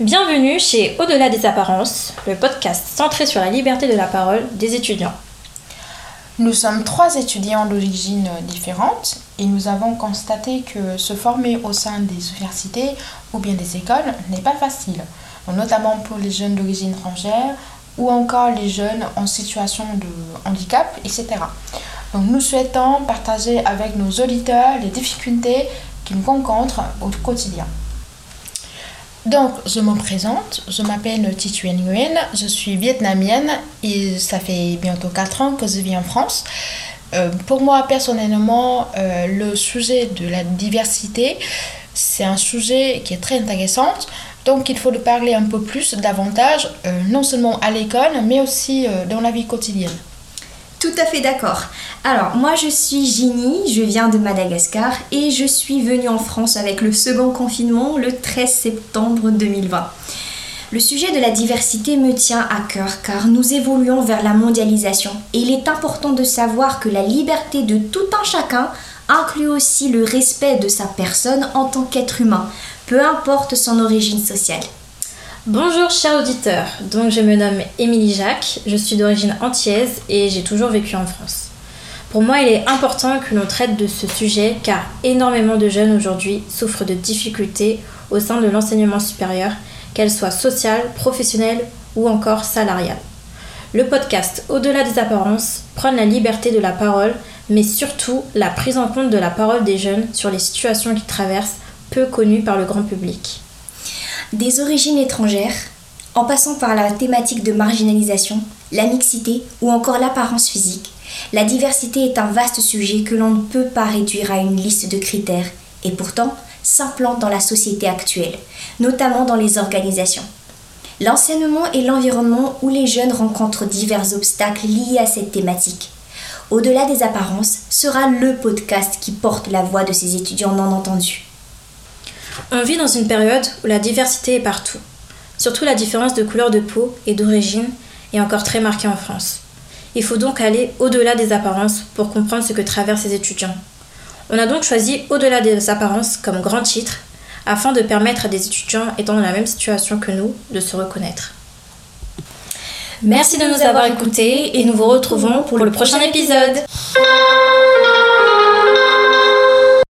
Bienvenue chez Au-delà des apparences, le podcast centré sur la liberté de la parole des étudiants. Nous sommes trois étudiants d'origine différente et nous avons constaté que se former au sein des universités ou bien des écoles n'est pas facile, notamment pour les jeunes d'origine étrangère ou encore les jeunes en situation de handicap, etc. Donc nous souhaitons partager avec nos auditeurs les difficultés qu'ils rencontrent au quotidien. Donc, je me présente, je m'appelle Thi Nguyen, je suis vietnamienne et ça fait bientôt 4 ans que je vis en France. Euh, pour moi, personnellement, euh, le sujet de la diversité, c'est un sujet qui est très intéressant. Donc, il faut le parler un peu plus, davantage, euh, non seulement à l'école, mais aussi dans la vie quotidienne. Tout à fait d'accord. Alors, moi je suis Ginny, je viens de Madagascar et je suis venue en France avec le second confinement le 13 septembre 2020. Le sujet de la diversité me tient à cœur car nous évoluons vers la mondialisation et il est important de savoir que la liberté de tout un chacun inclut aussi le respect de sa personne en tant qu'être humain, peu importe son origine sociale. Bonjour chers auditeurs, donc je me nomme Émilie Jacques, je suis d'origine antillaise et j'ai toujours vécu en France. Pour moi, il est important que l'on traite de ce sujet car énormément de jeunes aujourd'hui souffrent de difficultés au sein de l'enseignement supérieur, qu'elles soient sociales, professionnelles ou encore salariales. Le podcast Au-delà des apparences prône la liberté de la parole, mais surtout la prise en compte de la parole des jeunes sur les situations qu'ils traversent, peu connues par le grand public des origines étrangères, en passant par la thématique de marginalisation, la mixité ou encore l'apparence physique, la diversité est un vaste sujet que l'on ne peut pas réduire à une liste de critères et pourtant s'implante dans la société actuelle, notamment dans les organisations. L'enseignement est l'environnement où les jeunes rencontrent divers obstacles liés à cette thématique. Au-delà des apparences sera le podcast qui porte la voix de ces étudiants non entendus. On vit dans une période où la diversité est partout. Surtout la différence de couleur de peau et d'origine est encore très marquée en France. Il faut donc aller au-delà des apparences pour comprendre ce que traversent ces étudiants. On a donc choisi Au-delà des apparences comme grand titre afin de permettre à des étudiants étant dans la même situation que nous de se reconnaître. Merci de nous avoir écoutés et nous vous retrouvons pour le prochain épisode.